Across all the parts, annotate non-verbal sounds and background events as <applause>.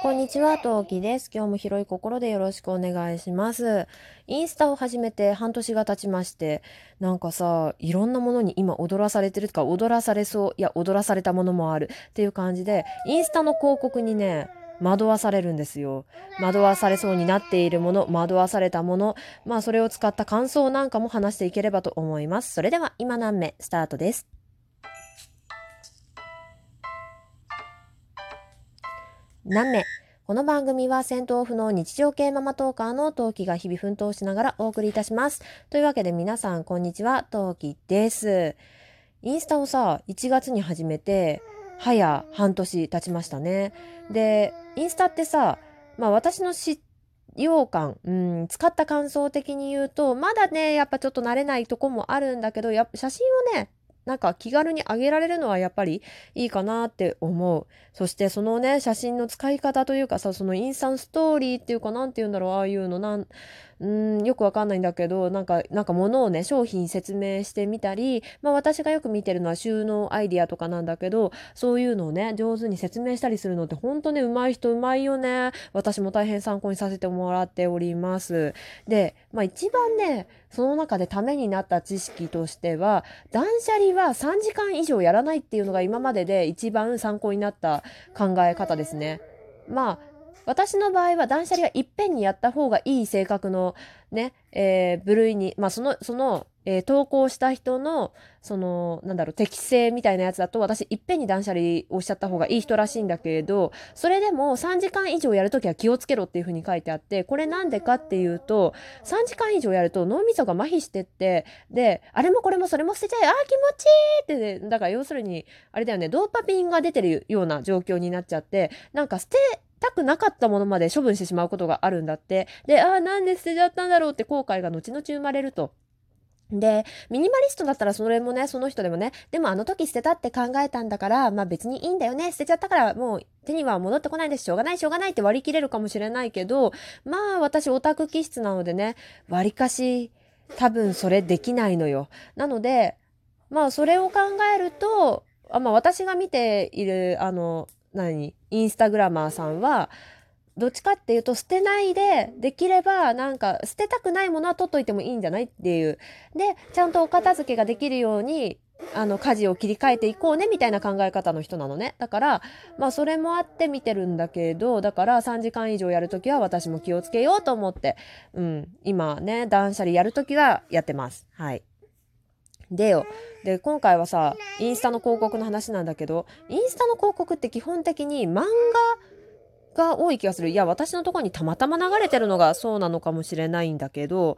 こんにちは、トウキです。今日も広い心でよろしくお願いします。インスタを始めて半年が経ちまして、なんかさ、いろんなものに今踊らされてるとか、踊らされそう、いや、踊らされたものもあるっていう感じで、インスタの広告にね、惑わされるんですよ。惑わされそうになっているもの、惑わされたもの、まあそれを使った感想なんかも話していければと思います。それでは今何目スタートです。何名この番組は戦闘不能日常系ママトーカーのトウキが日々奮闘しながらお送りいたします。というわけで皆さんこんにちは、トウキです。インスタをさ、1月に始めて、早半年経ちましたね。で、インスタってさ、まあ私の使用感、うん、使った感想的に言うと、まだね、やっぱちょっと慣れないとこもあるんだけど、やっぱ写真をね、なんか気軽にあげられるのはやっぱりいいかなって思う。そしてそのね、写真の使い方というかさ、そのインスタンストーリーっていうかなんて言うんだろう、ああいうのなん、ん、よくわかんないんだけど、なんか、なんか物をね、商品説明してみたり、まあ私がよく見てるのは収納アイディアとかなんだけど、そういうのをね、上手に説明したりするのって本当ね、上手い人上手いよね。私も大変参考にさせてもらっております。で、まあ一番ね、その中でためになった知識としては、断捨離は3時間以上やらないっていうのが今までで一番参考になった考え方ですね。まあ、私の場合は断捨離はいっぺんにやった方がいい性格のね、えー部類に、まあその、その、えー投稿した人の、その、なんだろう、適性みたいなやつだと、私いっぺんに断捨離をしちゃった方がいい人らしいんだけれど、それでも3時間以上やるときは気をつけろっていうふうに書いてあって、これなんでかっていうと、3時間以上やると脳みそが麻痺してって、で、あれもこれもそれも捨てちゃえ、あー気持ちいいってね、だから要するに、あれだよね、ドーパミンが出てるような状況になっちゃって、なんか捨てたくなかったものまで処分してしまうことがあるんだって。で、ああ、なんで捨てちゃったんだろうって後悔が後々生まれると。で、ミニマリストだったらそれもね、その人でもね、でもあの時捨てたって考えたんだから、まあ別にいいんだよね、捨てちゃったからもう手には戻ってこないです、しょうがない、しょうがないって割り切れるかもしれないけど、まあ私オタク気質なのでね、割かし多分それできないのよ。なので、まあそれを考えると、あまあ私が見ている、あの、何、インスタグラマーさんは、どっちかっていうと捨てないで、できればなんか捨てたくないものは取っといてもいいんじゃないっていう。で、ちゃんとお片付けができるように、あの、家事を切り替えていこうね、みたいな考え方の人なのね。だから、まあ、それもあって見てるんだけど、だから3時間以上やるときは私も気をつけようと思って、うん、今ね、断捨離やるときはやってます。はい。でよ。で、今回はさ、インスタの広告の話なんだけど、インスタの広告って基本的に漫画が多い気がする。いや、私のところにたまたま流れてるのがそうなのかもしれないんだけど、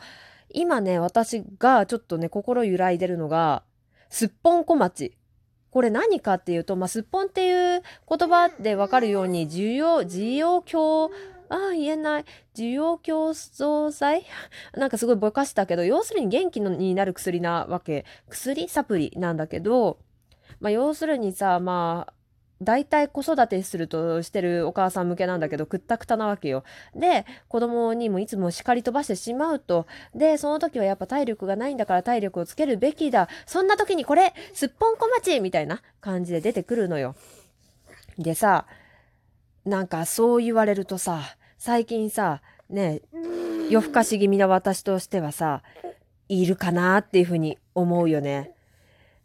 今ね、私がちょっとね、心揺らいでるのが、すっぽん小町。これ何かっていうと、まあ、すっぽんっていう言葉でわかるように、需要、需要強、ああ、言えない。需要競争剤 <laughs> なんかすごいぼかしたけど、要するに元気のになる薬なわけ。薬サプリなんだけど、まあ、要するにさ、まあ、大体子育てするとしてるお母さん向けなんだけど、くったくたなわけよ。で、子供にもいつも叱り飛ばしてしまうと。で、その時はやっぱ体力がないんだから体力をつけるべきだ。そんな時にこれ、すっぽん小町みたいな感じで出てくるのよ。でさ、なんかそう言われるとさ、最近さ、ね、夜更かし気味な私としてはさ、いるかなっていうふうに思うよね。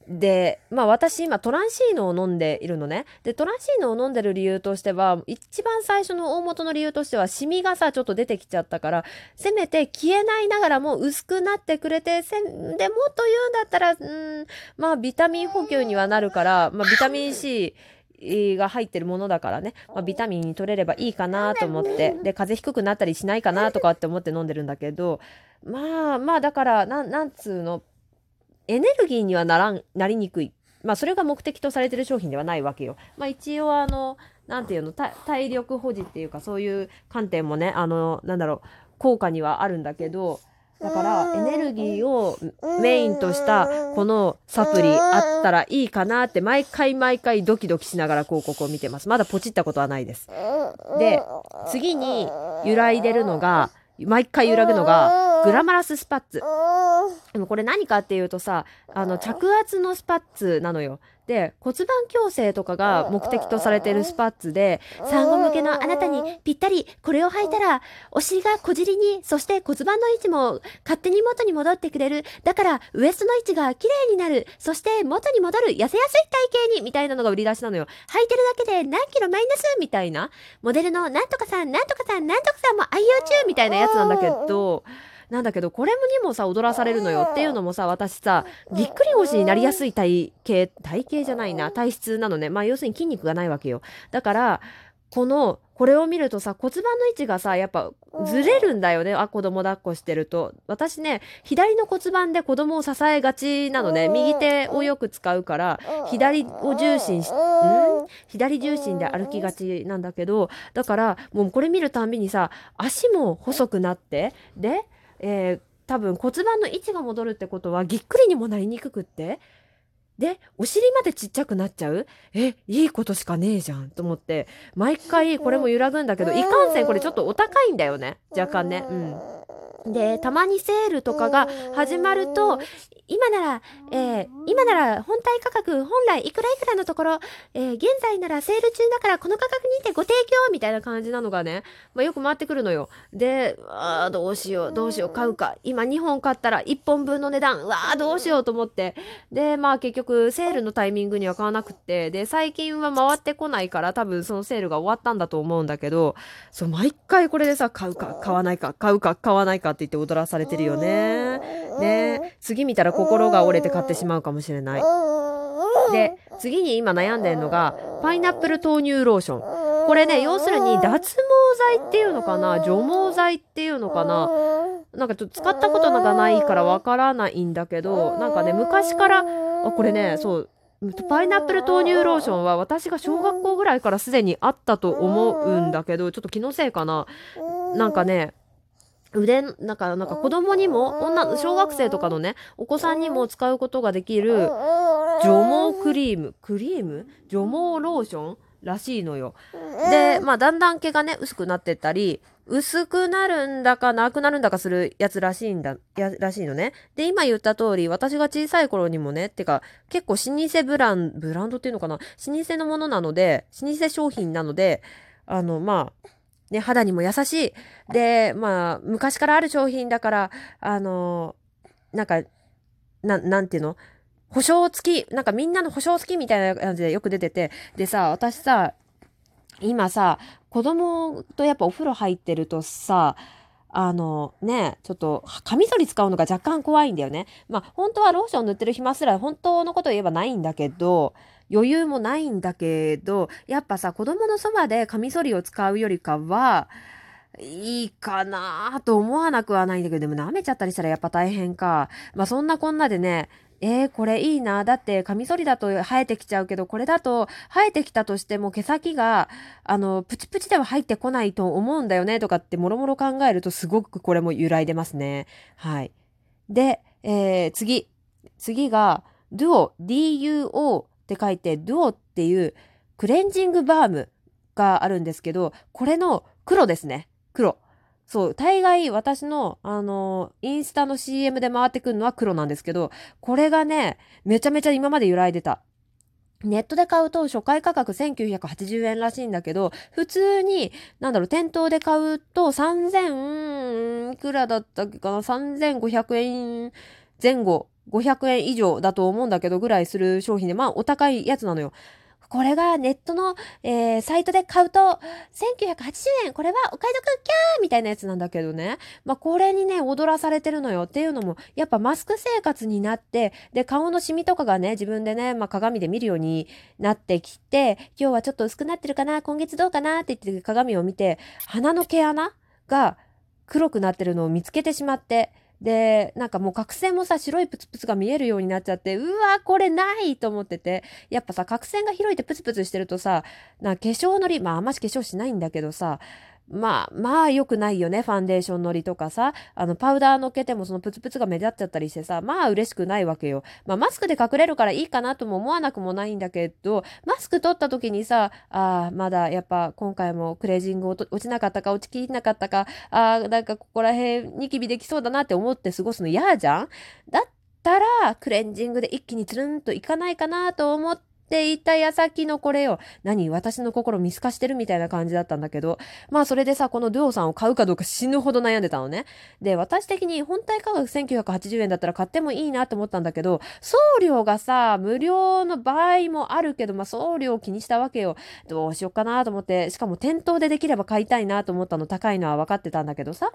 で、まあ私今トランシーノを飲んでいるのね。で、トランシーノを飲んでる理由としては、一番最初の大元の理由としては、シミがさ、ちょっと出てきちゃったから、せめて消えないながらも薄くなってくれて、せんでもっと言うんだったら、うん、まあビタミン補給にはなるから、まあビタミン C、が入ってるものだからね、まあ、ビタミンに取れればいいかなと思って。で風邪ひくくなったりしないかなとかって思って飲んでるんだけど。まあまあだからなんなんつうの？エネルギーにはならんなりにくい。まあそれが目的とされてる商品ではないわけよ。まあ一応あのなんていうの？体体力保持っていうかそういう観点もねあのなんだろう？効果にはあるんだけどだからエネルギーをメインとしたこのサプリあったらいいかなって毎回毎回ドキドキしながら広告を見てます。まだポチったことはないです。で、次に揺らいでるのが、毎回揺らぐのがグラマラススパッツ。でもこれ何かっていうとさ、あの、着圧のスパッツなのよ。で、骨盤矯正とかが目的とされているスパッツで、産後向けのあなたにぴったり、これを履いたら、お尻が小尻に、そして骨盤の位置も勝手に元に戻ってくれる。だから、ウエストの位置が綺麗になる。そして、元に戻る。痩せやすい体型に、みたいなのが売り出しなのよ。履いてるだけで何キロマイナスみたいな。モデルのなんとかさん、なんとかさん、なんとかさんも愛用中みたいなやつなんだけど、なんだけど、これにもさ、踊らされるのよ。っていうのもさ、私さ、ぎっくり腰になりやすい体型、体型じゃないな、体質なのね。まあ、要するに筋肉がないわけよ。だから、この、これを見るとさ、骨盤の位置がさ、やっぱずれるんだよね。あ、子供抱っこしてると。私ね、左の骨盤で子供を支えがちなのね。右手をよく使うから、左を重心し、ん？左重心で歩きがちなんだけど、だから、もうこれ見るたんびにさ、足も細くなって、で、えー、多分骨盤の位置が戻るってことはぎっくりにもなりにくくって。でお尻までちっちゃくなっちゃう？えいいことしかねえじゃんと思って。毎回これも揺らぐんだけどいかんせんこれちょっとお高いんだよね。若干ね。うんでたまにセールとかが始まると今なら、えー、今なら本体価格本来いくらいくらのところ、えー、現在ならセール中だからこの価格にてご提供みたいな感じなのがね、まあ、よく回ってくるのよ。で、あどうしよう、どうしよう、買うか。今2本買ったら1本分の値段、うわーどうしようと思って。で、まあ結局セールのタイミングには買わなくって、で、最近は回ってこないから多分そのセールが終わったんだと思うんだけど、そう、毎回これでさ、買うか、買わないか、買うか、買わないかって言って踊らされてるよね。ね次見たら心が折れて買ってしまうかもしれない。で、次に今悩んでるのが、パイナップル豆乳ローション。これね、要するに脱毛剤っていうのかな除毛剤っていうのかななんかちょっと使ったことがないからわからないんだけど、なんかね、昔から、あ、これね、そう、パイナップル豆乳ローションは私が小学校ぐらいからすでにあったと思うんだけど、ちょっと気のせいかな。なんかね、腕、なんか、なんか子供にも、女、小学生とかのね、お子さんにも使うことができる、除毛クリーム、クリーム？除毛ローションらしいのよ。で、まあ、だんだん毛がね、薄くなってったり、薄くなるんだかなくなるんだかするやつらしいんだ、や、らしいのね。で、今言った通り、私が小さい頃にもね、てか、結構老舗ブラン、ブランドっていうのかな？老舗のものなので、老舗商品なので、あの、まあ、ね、肌にも優しい。で、まあ、昔からある商品だから、あの、なんか、な、なんていうの？保証付き、なんかみんなの保証付きみたいな感じでよく出てて、でさ、私さ、今さ、子供とやっぱお風呂入ってるとさ、あのね、ちょっと、カミソリ使うのが若干怖いんだよね。まあ、本当はローション塗ってる暇すら本当のこと言えばないんだけど、余裕もないんだけど、やっぱさ、子供のそばでカミソリを使うよりかは、いいかなと思わなくはないんだけど、でも舐めちゃったりしたらやっぱ大変か。まあそんなこんなでね、えー、これいいな。だって、カミソリだと生えてきちゃうけど、これだと生えてきたとしても毛先が、あの、プチプチでは入ってこないと思うんだよね、とかってもろもろ考えるとすごくこれも揺らいでますね。はい。で、えー、次。次が、duo, d-u-o って書いて、ドゥオっていうクレンジングバームがあるんですけど、これの黒ですね。黒。そう、大概私の、あの、インスタの CM で回ってくるのは黒なんですけど、これがね、めちゃめちゃ今まで揺らいでた。ネットで買うと初回価格1980円らしいんだけど、普通に、なんだろう、店頭で買うと3000、いくらだったっけかな ?3500 円前後500円以上だと思うんだけどぐらいする商品で、まあお高いやつなのよ。これがネットの、えー、サイトで買うと、1980円、これはお買い得キャーみたいなやつなんだけどね。まあ、これにね、踊らされてるのよっていうのも、やっぱマスク生活になって、で、顔のシミとかがね、自分でね、まあ、鏡で見るようになってきて、今日はちょっと薄くなってるかな、今月どうかなって言って鏡を見て、鼻の毛穴が黒くなってるのを見つけてしまって、で、なんかもう角栓もさ、白いプツプツが見えるようになっちゃって、うわ、これないと思ってて、やっぱさ、角栓が広いってプツプツしてるとさ、な化粧のり、まああんまし化粧しないんだけどさ、まあ、まあ良くないよね。ファンデーションのりとかさ。あの、パウダーのっけてもそのプツプツが目立っちゃったりしてさ、まあ嬉しくないわけよ。まあマスクで隠れるからいいかなとも思わなくもないんだけど、マスク取った時にさ、ああ、まだやっぱ今回もクレージング落ちなかったか、落ちきりなかったか、ああ、なんかここら辺ニキビできそうだなって思って過ごすの嫌じゃん？だったら、クレンジングで一気につるんといかないかなと思って、っていた矢先のこれよ。何私の心見透かしてるみたいな感じだったんだけど。まあそれでさ、このデュオさんを買うかどうか死ぬほど悩んでたのね。で、私的に本体価格1980円だったら買ってもいいなと思ったんだけど、送料がさ、無料の場合もあるけど、まあ送料を気にしたわけよ。どうしよっかなと思って、しかも店頭でできれば買いたいなと思ったの高いのは分かってたんだけどさ。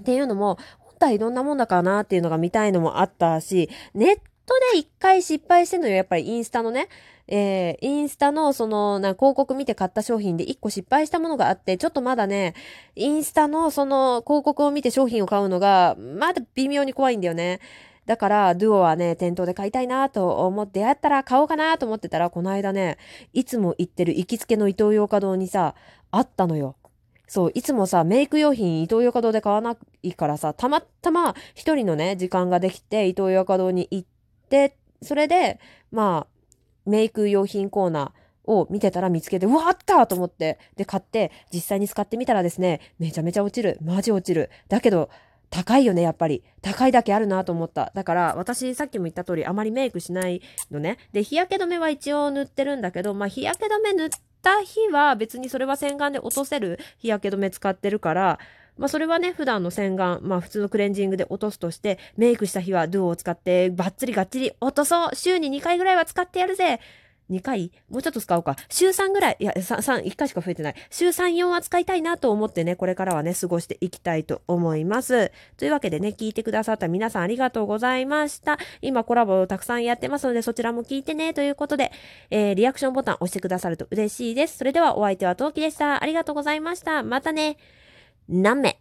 っていうのも、本体どんなもんだかなっていうのが見たいのもあったし、ネッで一回失敗してんのよ。やっぱりインスタのね。えー、インスタのその、な、広告見て買った商品で一個失敗したものがあって、ちょっとまだね、インスタのその広告を見て商品を買うのが、まだ微妙に怖いんだよね。だから、ドゥオはね、店頭で買いたいなと思って、やったら買おうかなと思ってたら、この間ね、いつも行ってる行きつけの伊東洋華堂にさ、あったのよ。そう、いつもさ、メイク用品、伊東洋華堂で買わないからさ、たまたま一人のね、時間ができて、伊東洋華堂に行って、でそれで、まあ、メイク用品コーナーを見てたら見つけて、うわあったと思って、で、買って、実際に使ってみたらですね、めちゃめちゃ落ちる。マジ落ちる。だけど、高いよね、やっぱり。高いだけあるなと思った。だから、私、さっきも言った通り、あまりメイクしないのね。で、日焼け止めは一応塗ってるんだけど、まあ、日焼け止め塗った日は、別にそれは洗顔で落とせる日焼け止め使ってるから、まあそれはね、普段の洗顔、まあ普通のクレンジングで落とすとして、メイクした日はドゥを使ってバッツリガッチリ落とそう週に2回ぐらいは使ってやるぜ2回？もうちょっと使おうか。週3ぐらい、いや、3、1回しか増えてない。週3、4は使いたいなと思ってね、これからはね、過ごしていきたいと思います。というわけでね、聞いてくださった皆さんありがとうございました。今コラボをたくさんやってますので、そちらも聞いてね、ということで、えー、リアクションボタン押してくださると嬉しいです。それではお相手はトウキでした。ありがとうございました。またね。何名